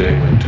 doing